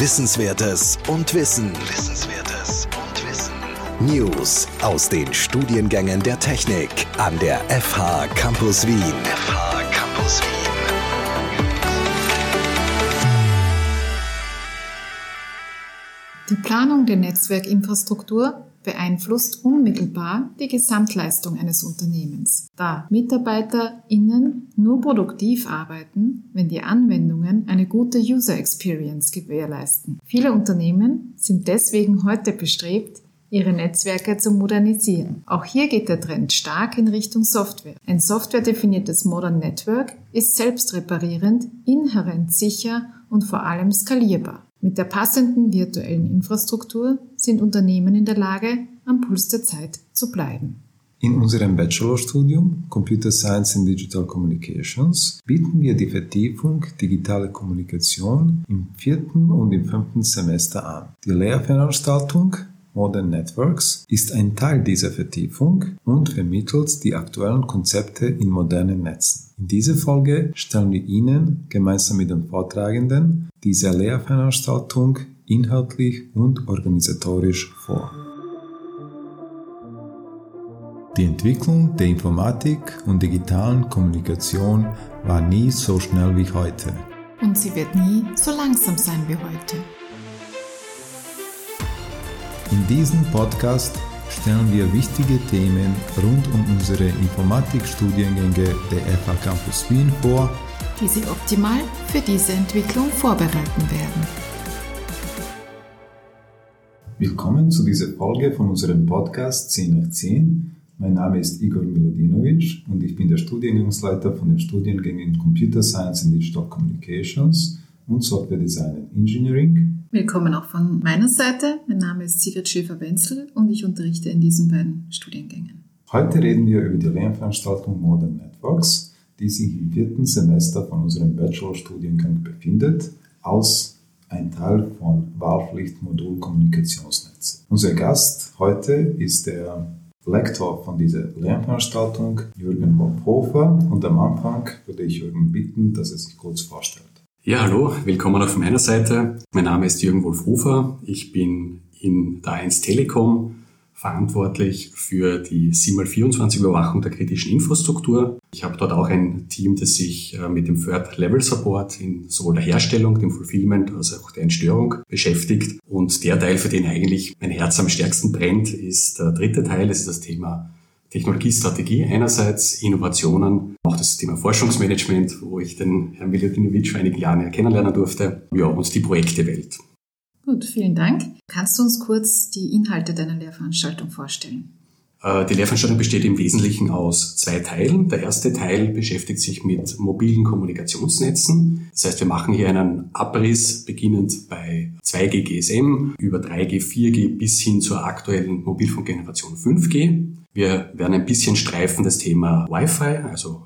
Wissenswertes und Wissen. Wissenswertes und Wissen. News aus den Studiengängen der Technik an der FH Campus Wien. FH Campus Wien. Die Planung der Netzwerkinfrastruktur beeinflusst unmittelbar die Gesamtleistung eines Unternehmens, da MitarbeiterInnen nur produktiv arbeiten, wenn die Anwendungen eine gute User Experience gewährleisten. Viele Unternehmen sind deswegen heute bestrebt, ihre Netzwerke zu modernisieren. Auch hier geht der Trend stark in Richtung Software. Ein softwaredefiniertes Modern Network ist selbstreparierend, inhärent sicher und vor allem skalierbar. Mit der passenden virtuellen Infrastruktur sind Unternehmen in der Lage, am Puls der Zeit zu bleiben. In unserem Bachelorstudium Computer Science and Digital Communications bieten wir die Vertiefung Digitale Kommunikation im vierten und im fünften Semester an. Die Lehrveranstaltung Modern Networks ist ein Teil dieser Vertiefung und vermittelt die aktuellen Konzepte in modernen Netzen. In dieser Folge stellen wir Ihnen gemeinsam mit den Vortragenden diese Lehrveranstaltung inhaltlich und organisatorisch vor. Die Entwicklung der Informatik und digitalen Kommunikation war nie so schnell wie heute. Und sie wird nie so langsam sein wie heute. In diesem Podcast stellen wir wichtige Themen rund um unsere Informatikstudiengänge der FH Campus Wien vor, die Sie optimal für diese Entwicklung vorbereiten werden. Willkommen zu dieser Folge von unserem Podcast 10 nach 10. Mein Name ist Igor Miladinovic und ich bin der Studiengangsleiter von den Studiengängen Computer Science and Digital Communications und Software Design and Engineering Willkommen auch von meiner Seite. Mein Name ist Sigrid Schäfer-Wenzel und ich unterrichte in diesen beiden Studiengängen. Heute reden wir über die Lernveranstaltung Modern Networks, die sich im vierten Semester von unserem Bachelorstudiengang befindet, als ein Teil von Wahlpflichtmodul Kommunikationsnetz. Unser Gast heute ist der Lektor von dieser Lernveranstaltung, Jürgen Hofhofer. Und am Anfang würde ich Jürgen bitten, dass er sich kurz vorstellt. Ja, hallo, willkommen auch von meiner Seite. Mein Name ist Jürgen Wolf-Hofer. Ich bin in der 1 Telekom verantwortlich für die 7x24 Überwachung der kritischen Infrastruktur. Ich habe dort auch ein Team, das sich äh, mit dem Third Level Support in sowohl der Herstellung, dem Fulfillment als auch der Entstörung beschäftigt. Und der Teil, für den eigentlich mein Herz am stärksten brennt, ist der dritte Teil. Das ist das Thema Technologiestrategie einerseits, Innovationen, auch das Thema Forschungsmanagement, wo ich den Herrn Miljotinovic vor einigen Jahren ja kennenlernen durfte, ja, und die Projektewelt. Gut, vielen Dank. Kannst du uns kurz die Inhalte deiner Lehrveranstaltung vorstellen? Äh, die Lehrveranstaltung besteht im Wesentlichen aus zwei Teilen. Der erste Teil beschäftigt sich mit mobilen Kommunikationsnetzen. Das heißt, wir machen hier einen Abriss beginnend bei 2G GSM über 3G, 4G bis hin zur aktuellen Mobilfunkgeneration 5G. Wir werden ein bisschen streifen das Thema Wi-Fi, also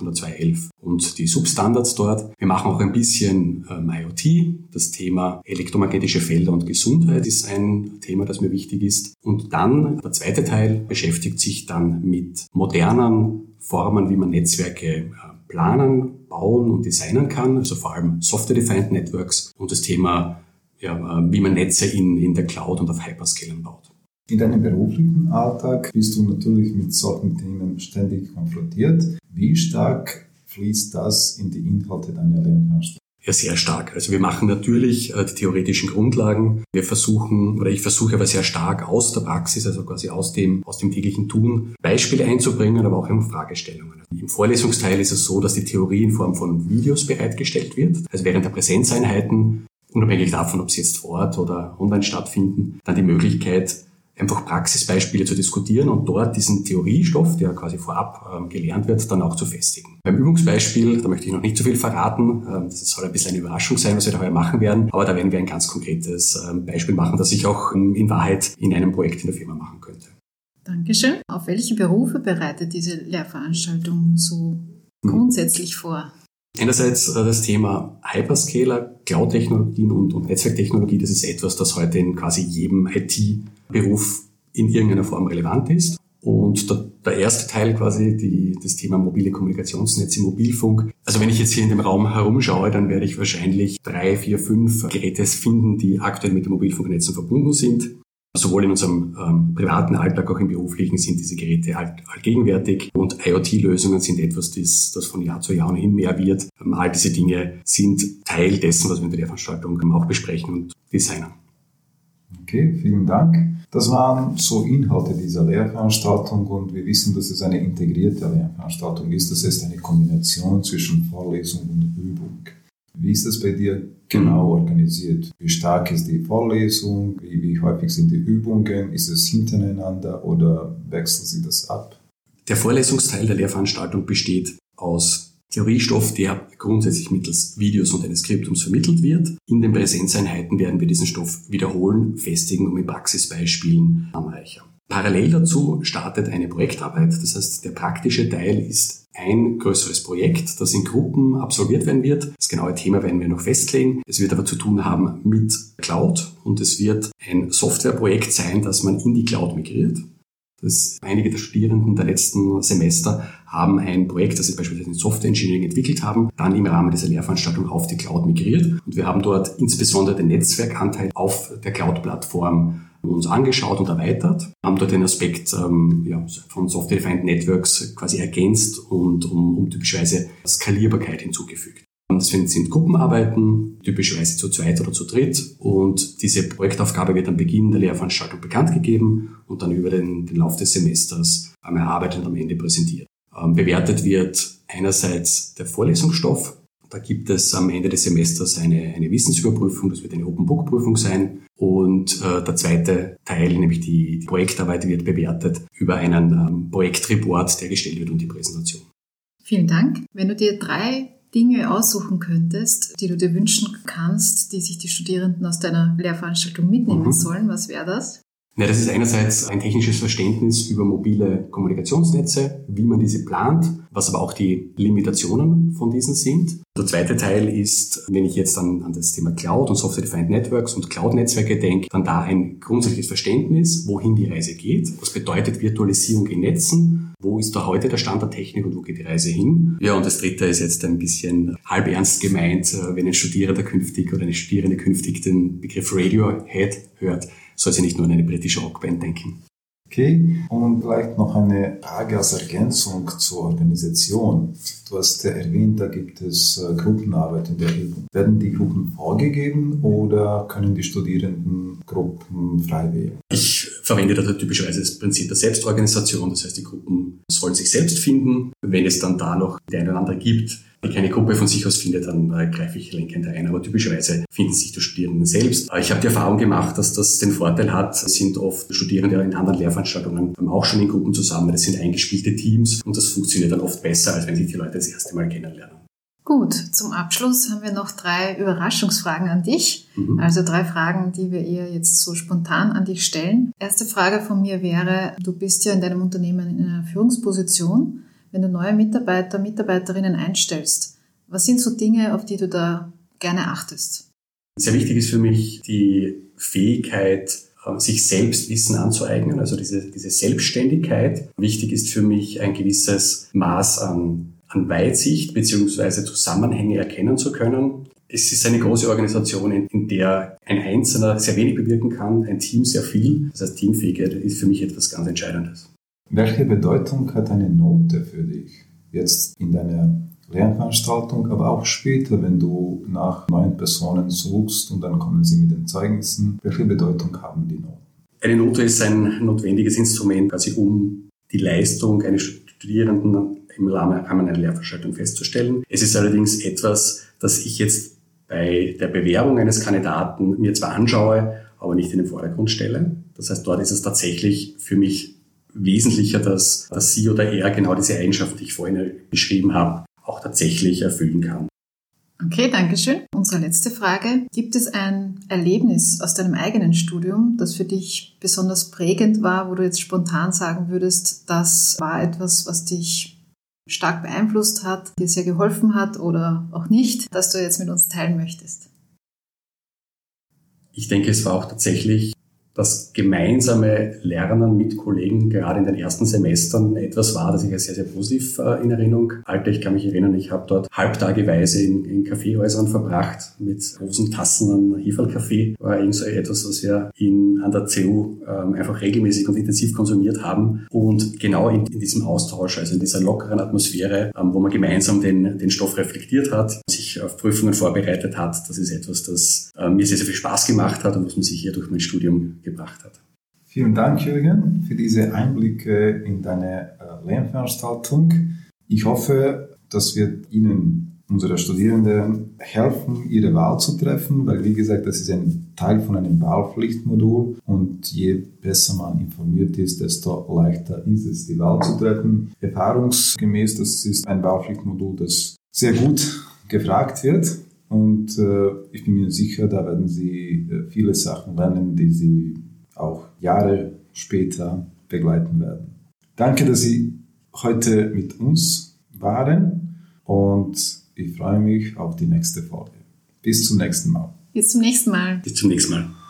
802.11 ähm, und die Substandards dort. Wir machen auch ein bisschen ähm, IoT. Das Thema elektromagnetische Felder und Gesundheit ist ein Thema, das mir wichtig ist. Und dann der zweite Teil beschäftigt sich dann mit modernen Formen, wie man Netzwerke äh, planen, bauen und designen kann, also vor allem Software-Defined Networks und das Thema, ja, äh, wie man Netze in, in der Cloud und auf Hyperscalern baut. In deinem beruflichen Alltag bist du natürlich mit solchen Themen ständig konfrontiert. Wie stark fließt das in die Inhalte deiner Lernveranstaltung? Ja, sehr stark. Also wir machen natürlich äh, die theoretischen Grundlagen. Wir versuchen, oder ich versuche aber sehr stark aus der Praxis, also quasi aus dem, aus dem täglichen Tun, Beispiele einzubringen, aber auch Fragestellungen. Im Vorlesungsteil ist es so, dass die Theorie in Form von Videos bereitgestellt wird. Also während der Präsenzeinheiten, unabhängig davon, ob sie jetzt vor Ort oder online stattfinden, dann die Möglichkeit, einfach Praxisbeispiele zu diskutieren und dort diesen Theoriestoff, der quasi vorab ähm, gelernt wird, dann auch zu festigen. Beim Übungsbeispiel, da möchte ich noch nicht zu viel verraten, ähm, das soll ein bisschen eine Überraschung sein, was wir da heuer machen werden, aber da werden wir ein ganz konkretes ähm, Beispiel machen, das ich auch in Wahrheit in einem Projekt in der Firma machen könnte. Dankeschön. Auf welche Berufe bereitet diese Lehrveranstaltung so hm. grundsätzlich vor? Einerseits äh, das Thema Hyperscaler, Cloud-Technologien und, und Netzwerktechnologie, das ist etwas, das heute in quasi jedem IT-Beruf in irgendeiner Form relevant ist. Und der, der erste Teil quasi, die, das Thema mobile Kommunikationsnetze, Mobilfunk. Also wenn ich jetzt hier in dem Raum herumschaue, dann werde ich wahrscheinlich drei, vier, fünf Geräte finden, die aktuell mit den Mobilfunknetzen verbunden sind. Sowohl in unserem ähm, privaten Alltag, auch im beruflichen sind diese Geräte halt allgegenwärtig und IoT-Lösungen sind etwas, das, das von Jahr zu Jahr ohnehin mehr wird. Ähm, all diese Dinge sind Teil dessen, was wir in der Veranstaltung auch besprechen und designen. Okay, vielen Dank. Das waren so Inhalte dieser Lehrveranstaltung und wir wissen, dass es eine integrierte Lehrveranstaltung ist. Das heißt eine Kombination zwischen Vorlesung und Übung. Wie ist das bei dir genau organisiert? Wie stark ist die Vorlesung? Wie, wie häufig sind die Übungen? Ist es hintereinander oder wechselt sich das ab? Der Vorlesungsteil der Lehrveranstaltung besteht aus Theoriestoff, der grundsätzlich mittels Videos und eines Skriptums vermittelt wird. In den Präsenzeinheiten werden wir diesen Stoff wiederholen, festigen und mit Praxisbeispielen anreichern. Parallel dazu startet eine Projektarbeit. Das heißt, der praktische Teil ist ein größeres Projekt, das in Gruppen absolviert werden wird. Das genaue Thema werden wir noch festlegen. Es wird aber zu tun haben mit Cloud und es wird ein Softwareprojekt sein, das man in die Cloud migriert. Das einige der Studierenden der letzten Semester haben ein Projekt, das sie beispielsweise in Software Engineering entwickelt haben, dann im Rahmen dieser Lehrveranstaltung auf die Cloud migriert. Und wir haben dort insbesondere den Netzwerkanteil auf der Cloud-Plattform uns angeschaut und erweitert, haben dort den Aspekt ähm, ja, von Software-Defined Networks quasi ergänzt und um, um typischerweise Skalierbarkeit hinzugefügt. Das sind Gruppenarbeiten, typischerweise zu zweit oder zu dritt. Und diese Projektaufgabe wird am Beginn der Lehrveranstaltung bekannt gegeben und dann über den, den Lauf des Semesters erarbeitet und am Ende präsentiert. Ähm, bewertet wird einerseits der Vorlesungsstoff. Da gibt es am Ende des Semesters eine, eine Wissensüberprüfung, das wird eine Open Book Prüfung sein. Und äh, der zweite Teil, nämlich die, die Projektarbeit, wird bewertet über einen ähm, Projektreport, der gestellt wird und die Präsentation. Vielen Dank. Wenn du dir drei Dinge aussuchen könntest, die du dir wünschen kannst, die sich die Studierenden aus deiner Lehrveranstaltung mitnehmen mhm. sollen, was wäre das? Ja, das ist einerseits ein technisches Verständnis über mobile Kommunikationsnetze, wie man diese plant, was aber auch die Limitationen von diesen sind. Der zweite Teil ist, wenn ich jetzt an, an das Thema Cloud und Software-Defined Networks und Cloud-Netzwerke denke, dann da ein grundsätzliches Verständnis, wohin die Reise geht. Was bedeutet Virtualisierung in Netzen? Wo ist da heute der Stand der Technik und wo geht die Reise hin? Ja, und das dritte ist jetzt ein bisschen halb ernst gemeint, äh, wenn ein Studierender künftig oder eine Studierende künftig den Begriff Radiohead hört soll sie nicht nur an eine britische Rockband denken. Okay, und vielleicht noch eine Frage als Ergänzung zur Organisation. Du hast ja erwähnt, da gibt es äh, Gruppenarbeit in der Übung. Werden die Gruppen vorgegeben oder können die Studierenden Gruppen frei wählen? Ich verwende da typischerweise das Prinzip der Selbstorganisation. Das heißt, die Gruppen sollen sich selbst finden. Wenn es dann da noch die eine oder andere gibt, die keine Gruppe von sich aus findet, dann äh, greife ich lenkend ein. Aber typischerweise finden sich die Studierenden selbst. Ich habe die Erfahrung gemacht, dass das den Vorteil hat, es sind oft Studierende in anderen Lehrveranstaltungen auch schon in Gruppen zusammen. Das sind eingespielte Teams und das funktioniert dann oft besser, als wenn sich die Leute das erste Mal kennenlernen. Gut, zum Abschluss haben wir noch drei Überraschungsfragen an dich. Mhm. Also drei Fragen, die wir eher jetzt so spontan an dich stellen. Erste Frage von mir wäre, du bist ja in deinem Unternehmen in einer Führungsposition wenn du neue Mitarbeiter, Mitarbeiterinnen einstellst, was sind so Dinge, auf die du da gerne achtest? Sehr wichtig ist für mich die Fähigkeit, äh, sich selbst Wissen anzueignen, also diese, diese Selbstständigkeit. Wichtig ist für mich ein gewisses Maß an, an Weitsicht beziehungsweise Zusammenhänge erkennen zu können. Es ist eine große Organisation, in, in der ein Einzelner sehr wenig bewirken kann, ein Team sehr viel. Das heißt, Teamfähigkeit ist für mich etwas ganz Entscheidendes. Welche Bedeutung hat eine Note für dich jetzt in deiner Lernveranstaltung, aber auch später, wenn du nach neuen Personen suchst und dann kommen sie mit den Zeugnissen? Welche Bedeutung haben die Noten? Eine Note ist ein notwendiges Instrument, quasi um die Leistung eines Studierenden im Rahmen einer Lehrveranstaltung festzustellen. Es ist allerdings etwas, das ich jetzt bei der Bewerbung eines Kandidaten mir zwar anschaue, aber nicht in den Vordergrund stelle. Das heißt, dort ist es tatsächlich für mich wesentlicher, dass, dass sie oder er genau diese Eigenschaften, die ich vorhin beschrieben habe, auch tatsächlich erfüllen kann. Okay, danke schön. Unsere letzte Frage. Gibt es ein Erlebnis aus deinem eigenen Studium, das für dich besonders prägend war, wo du jetzt spontan sagen würdest, das war etwas, was dich stark beeinflusst hat, dir sehr geholfen hat oder auch nicht, das du jetzt mit uns teilen möchtest? Ich denke, es war auch tatsächlich das gemeinsame Lernen mit Kollegen gerade in den ersten Semestern etwas war, das ich als sehr, sehr positiv äh, in Erinnerung halte. Ich kann mich erinnern, ich habe dort halbtageweise in, in Kaffeehäusern verbracht mit großen Tassen an Heferlkaffee. War irgend so etwas, was wir in, an der CU ähm, einfach regelmäßig und intensiv konsumiert haben. Und genau in, in diesem Austausch, also in dieser lockeren Atmosphäre, ähm, wo man gemeinsam den, den Stoff reflektiert hat, sich auf Prüfungen vorbereitet hat, das ist etwas, das äh, mir sehr, sehr viel Spaß gemacht hat und was mir sich hier durch mein Studium gebracht hat. Vielen Dank, Jürgen, für diese Einblicke in deine äh, Lernveranstaltung. Ich hoffe, dass wir Ihnen, unsere Studierenden, helfen, ihre Wahl zu treffen, weil, wie gesagt, das ist ein Teil von einem Wahlpflichtmodul und je besser man informiert ist, desto leichter ist es, die Wahl zu treffen. Erfahrungsgemäß, das ist ein Wahlpflichtmodul, das sehr gut gefragt wird und äh, ich bin mir sicher, da werden Sie äh, viele Sachen lernen, die Sie auch Jahre später begleiten werden. Danke, dass Sie heute mit uns waren und ich freue mich auf die nächste Folge. Bis zum nächsten Mal. Bis zum nächsten Mal. Bis zum nächsten Mal.